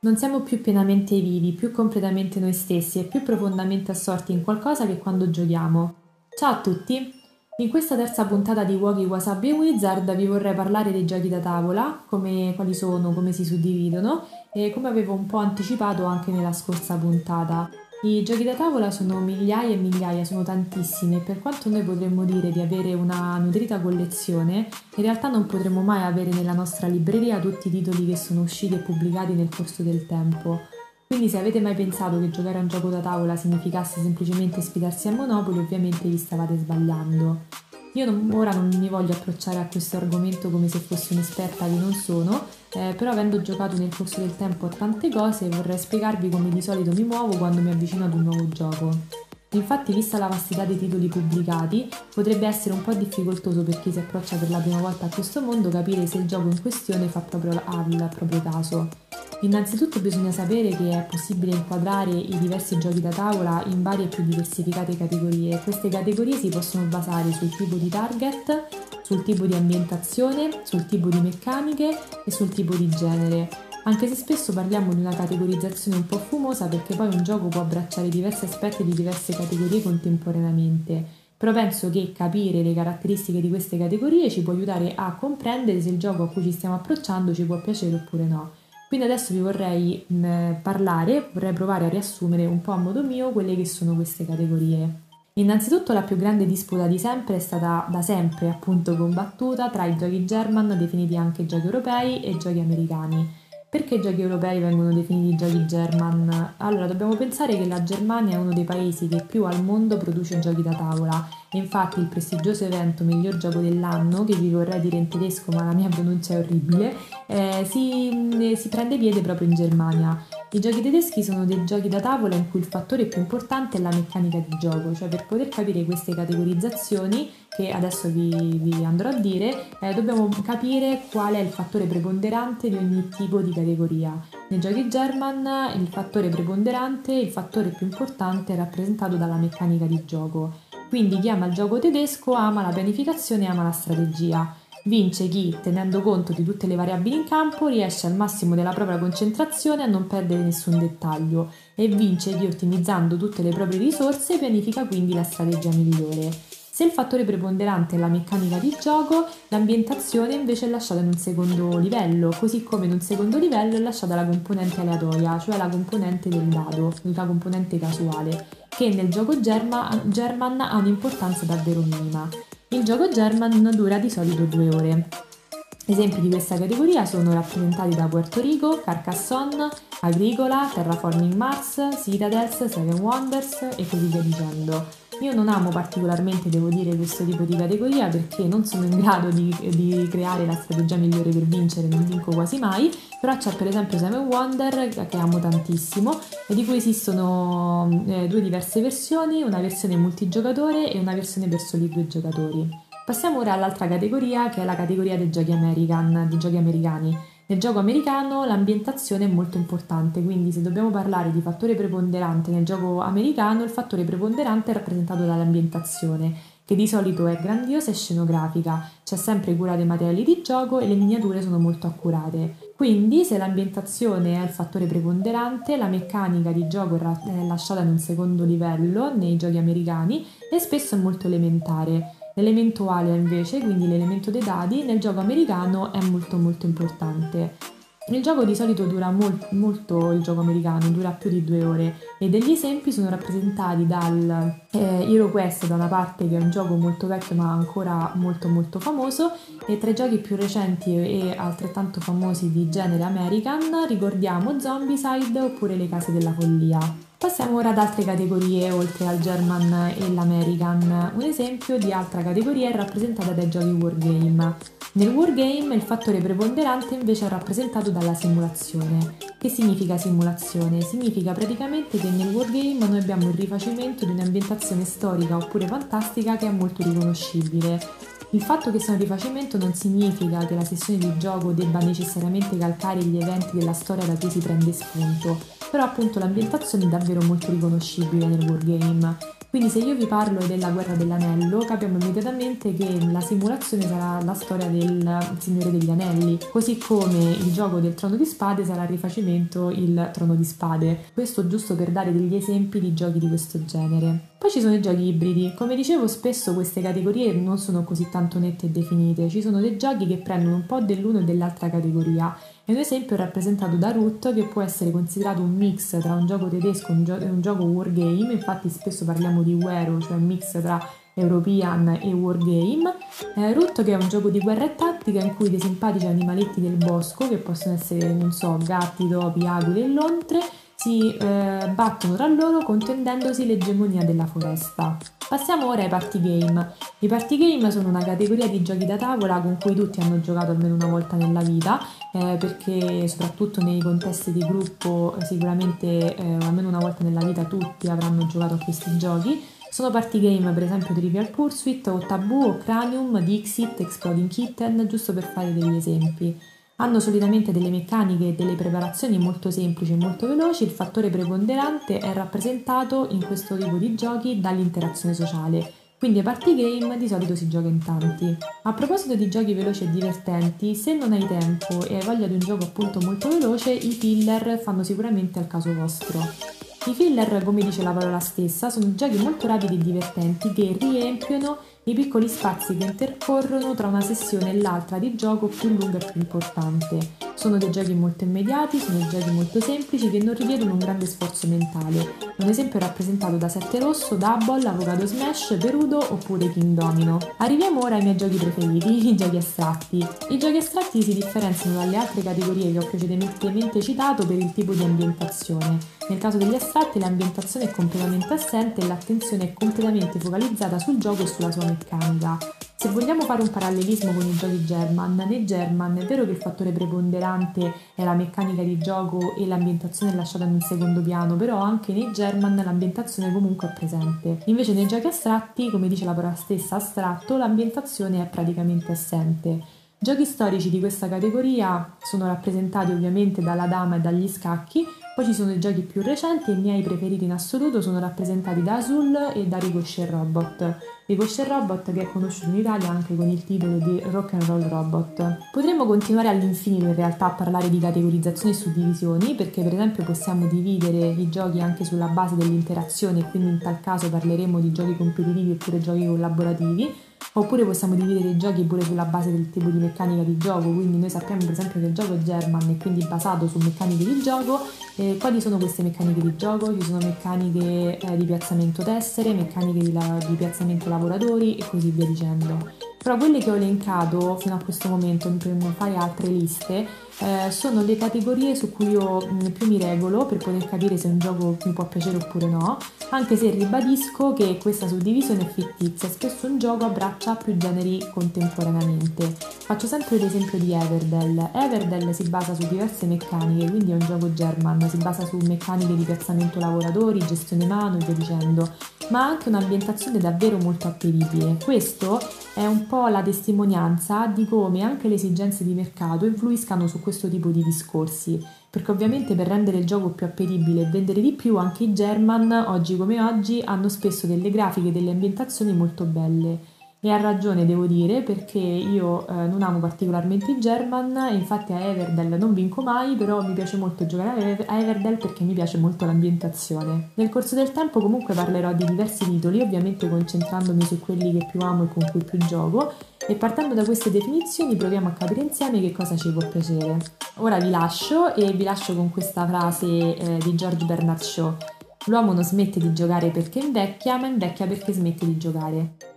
Non siamo più pienamente vivi, più completamente noi stessi e più profondamente assorti in qualcosa che quando giochiamo. Ciao a tutti! In questa terza puntata di Woggy Wasabi Wizard vi vorrei parlare dei giochi da tavola, come, quali sono, come si suddividono e come avevo un po' anticipato anche nella scorsa puntata. I giochi da tavola sono migliaia e migliaia, sono tantissimi e per quanto noi potremmo dire di avere una nutrita collezione, in realtà non potremmo mai avere nella nostra libreria tutti i titoli che sono usciti e pubblicati nel corso del tempo. Quindi se avete mai pensato che giocare a un gioco da tavola significasse semplicemente sfidarsi a Monopoli, ovviamente vi stavate sbagliando. Io non, ora non mi voglio approcciare a questo argomento come se fossi un'esperta che non sono, eh, però avendo giocato nel corso del tempo a tante cose vorrei spiegarvi come di solito mi muovo quando mi avvicino ad un nuovo gioco. Infatti, vista la vastità dei titoli pubblicati, potrebbe essere un po' difficoltoso per chi si approccia per la prima volta a questo mondo capire se il gioco in questione fa proprio al proprio caso. Innanzitutto bisogna sapere che è possibile inquadrare i diversi giochi da tavola in varie e più diversificate categorie. Queste categorie si possono basare sul tipo di target, sul tipo di ambientazione, sul tipo di meccaniche e sul tipo di genere. Anche se spesso parliamo di una categorizzazione un po' fumosa perché poi un gioco può abbracciare diversi aspetti di diverse categorie contemporaneamente. Però penso che capire le caratteristiche di queste categorie ci può aiutare a comprendere se il gioco a cui ci stiamo approcciando ci può piacere oppure no. Quindi adesso vi vorrei mh, mm, parlare, vorrei provare a riassumere un po' a modo mio quelle che sono queste categorie. Innanzitutto la più grande disputa di sempre è stata da sempre appunto combattuta tra i giochi German, definiti anche giochi europei, e giochi americani. Perché i giochi europei vengono definiti giochi German? Allora, dobbiamo pensare che la Germania è uno dei paesi che più al mondo produce giochi da tavola e infatti il prestigioso evento Miglior Gioco dell'anno, che vi vorrei dire in tedesco ma la mia pronuncia è orribile, eh, si, si prende piede proprio in Germania. I giochi tedeschi sono dei giochi da tavola in cui il fattore più importante è la meccanica di gioco, cioè per poter capire queste categorizzazioni che adesso vi, vi andrò a dire, eh, dobbiamo capire qual è il fattore preponderante di ogni tipo di categoria. Nei giochi German il fattore preponderante, il fattore più importante è rappresentato dalla meccanica di gioco. Quindi chi ama il gioco tedesco ama la pianificazione e ama la strategia. Vince chi, tenendo conto di tutte le variabili in campo, riesce al massimo della propria concentrazione a non perdere nessun dettaglio e vince chi, ottimizzando tutte le proprie risorse, pianifica quindi la strategia migliore. Se il fattore preponderante è la meccanica di gioco, l'ambientazione invece è lasciata in un secondo livello, così come in un secondo livello è lasciata la componente aleatoria, cioè la componente del dado, la componente casuale, che nel gioco German, German ha un'importanza davvero minima. Il gioco German dura di solito due ore. Esempi di questa categoria sono rappresentati da Puerto Rico, Carcassonne, Agricola, Terraforming Mars, Citadels, Seven Wonders e così via dicendo. Io non amo particolarmente, devo dire, questo tipo di categoria perché non sono in grado di, di creare la strategia migliore per vincere, non vinco quasi mai, però c'è per esempio Seven Wonder che amo tantissimo e di cui esistono eh, due diverse versioni, una versione multigiocatore e una versione per soli due giocatori. Passiamo ora all'altra categoria che è la categoria dei giochi American, dei giochi americani. Nel gioco americano l'ambientazione è molto importante, quindi se dobbiamo parlare di fattore preponderante nel gioco americano, il fattore preponderante è rappresentato dall'ambientazione, che di solito è grandiosa e scenografica, c'è sempre cura dei materiali di gioco e le miniature sono molto accurate. Quindi se l'ambientazione è il fattore preponderante, la meccanica di gioco è lasciata in un secondo livello nei giochi americani e spesso è molto elementare. L'elemento alea invece, quindi l'elemento dei dadi, nel gioco americano è molto molto importante. Il gioco di solito dura molt, molto, il gioco americano, dura più di due ore e degli esempi sono rappresentati dal eh, Hero Quest da una parte che è un gioco molto vecchio ma ancora molto molto famoso e tra i giochi più recenti e altrettanto famosi di genere American ricordiamo Zombicide oppure Le case della follia. Passiamo ora ad altre categorie oltre al German e l'American. Un esempio di altra categoria è rappresentata dai giochi Wargame. Nel Wargame il fattore preponderante invece è rappresentato dalla simulazione. Che significa simulazione? Significa praticamente che nel Wargame noi abbiamo il rifacimento di un'ambientazione storica oppure fantastica che è molto riconoscibile. Il fatto che sia un rifacimento non significa che la sessione di gioco debba necessariamente calcare gli eventi della storia da cui si prende spunto, però appunto l'ambientazione è davvero molto riconoscibile nel wargame. Quindi se io vi parlo della guerra dell'anello, capiamo immediatamente che la simulazione sarà la storia del Signore degli Anelli, così come il gioco del Trono di Spade sarà il rifacimento il Trono di Spade. Questo giusto per dare degli esempi di giochi di questo genere. Poi ci sono i giochi ibridi. Come dicevo, spesso queste categorie non sono così tanto nette e definite. Ci sono dei giochi che prendono un po' dell'uno e dell'altra categoria. E un esempio è rappresentato da Root, che può essere considerato un mix tra un gioco tedesco e un, gio- un gioco wargame. Infatti spesso parliamo parliamo di Wero, cioè un mix tra European e Wargame. Eh, Root che è un gioco di guerra e tattica in cui dei simpatici animaletti del bosco, che possono essere, non so, gatti, topi, aquile e lontre, si eh, battono tra loro contendendosi l'egemonia della foresta. Passiamo ora ai party game. I party game sono una categoria di giochi da tavola con cui tutti hanno giocato almeno una volta nella vita, eh, perché soprattutto nei contesti di gruppo sicuramente eh, almeno una volta nella vita tutti avranno giocato a questi giochi. Sono party game per esempio Trivial Pursuit o Taboo o Cranium, Dixit, Exploding Kitten, giusto per fare degli esempi. Hanno solitamente delle meccaniche e delle preparazioni molto semplici e molto veloci, il fattore preponderante è rappresentato in questo tipo di giochi dall'interazione sociale, quindi ai party game di solito si gioca in tanti. A proposito di giochi veloci e divertenti, se non hai tempo e hai voglia di un gioco appunto molto veloce, i filler fanno sicuramente al caso vostro. I filler, come dice la parola stessa, sono giochi molto rapidi e divertenti che riempiono i piccoli spazi che intercorrono tra una sessione e l'altra di gioco più lunga e più importante. Sono dei giochi molto immediati, sono dei giochi molto semplici che non richiedono un grande sforzo mentale. Un esempio è rappresentato da Sette Rosso, Double, Avocado Smash, Perudo oppure King Domino. Arriviamo ora ai miei giochi preferiti, i giochi astratti. I giochi astratti si differenziano dalle altre categorie che ho precedentemente citato per il tipo di ambientazione. Nel caso degli astratti l'ambientazione è completamente assente e l'attenzione è completamente focalizzata sul gioco e sulla sua meccanica. Se vogliamo fare un parallelismo con i giochi German, nei German è vero che il fattore preponderante è la meccanica di gioco e l'ambientazione è lasciata in un secondo piano, però anche nei German l'ambientazione comunque è presente. Invece nei giochi astratti, come dice la parola stessa astratto, l'ambientazione è praticamente assente. Giochi storici di questa categoria sono rappresentati ovviamente dalla dama e dagli scacchi, poi ci sono i giochi più recenti e i miei preferiti in assoluto sono rappresentati da Azul e da Ricochet Robot. Ricochet Robot che è conosciuto in Italia anche con il titolo di Rock and Roll Robot. Potremmo continuare all'infinito in realtà a parlare di categorizzazioni e suddivisioni perché per esempio possiamo dividere i giochi anche sulla base dell'interazione quindi in tal caso parleremo di giochi competitivi oppure giochi collaborativi Oppure possiamo dividere i giochi pure sulla base del tipo di meccanica di gioco, quindi noi sappiamo per esempio che il gioco è German e quindi basato su meccaniche di gioco. Eh, quali sono queste meccaniche di gioco? Ci sono meccaniche eh, di piazzamento tessere, meccaniche di, la- di piazzamento lavoratori e così via dicendo. Però quelle che ho elencato fino a questo momento, per non fare altre liste, eh, sono le categorie su cui io mm, più mi regolo per poter capire se un gioco mi può piacere oppure no, anche se ribadisco che questa suddivisione è fittizia, spesso un gioco abbraccia più generi contemporaneamente. Faccio sempre l'esempio di Everdell. Everdell si basa su diverse meccaniche, quindi è un gioco German, si basa su meccaniche di piazzamento lavoratori, gestione mano e via dicendo, ma ha anche un'ambientazione davvero molto appetibile. Questo è un po' la testimonianza di come anche le esigenze di mercato influiscano su questo tipo di discorsi, perché ovviamente per rendere il gioco più appetibile e vendere di più anche i German, oggi come oggi, hanno spesso delle grafiche e delle ambientazioni molto belle e ha ragione, devo dire, perché io eh, non amo particolarmente i German infatti a Everdell non vinco mai, però mi piace molto giocare a Everdell perché mi piace molto l'ambientazione. Nel corso del tempo comunque parlerò di diversi titoli, ovviamente concentrandomi su quelli che più amo e con cui più gioco, e partendo da queste definizioni proviamo a capire insieme che cosa ci può piacere. Ora vi lascio e vi lascio con questa frase eh, di George Bernard Shaw. L'uomo non smette di giocare perché invecchia, ma invecchia perché smette di giocare.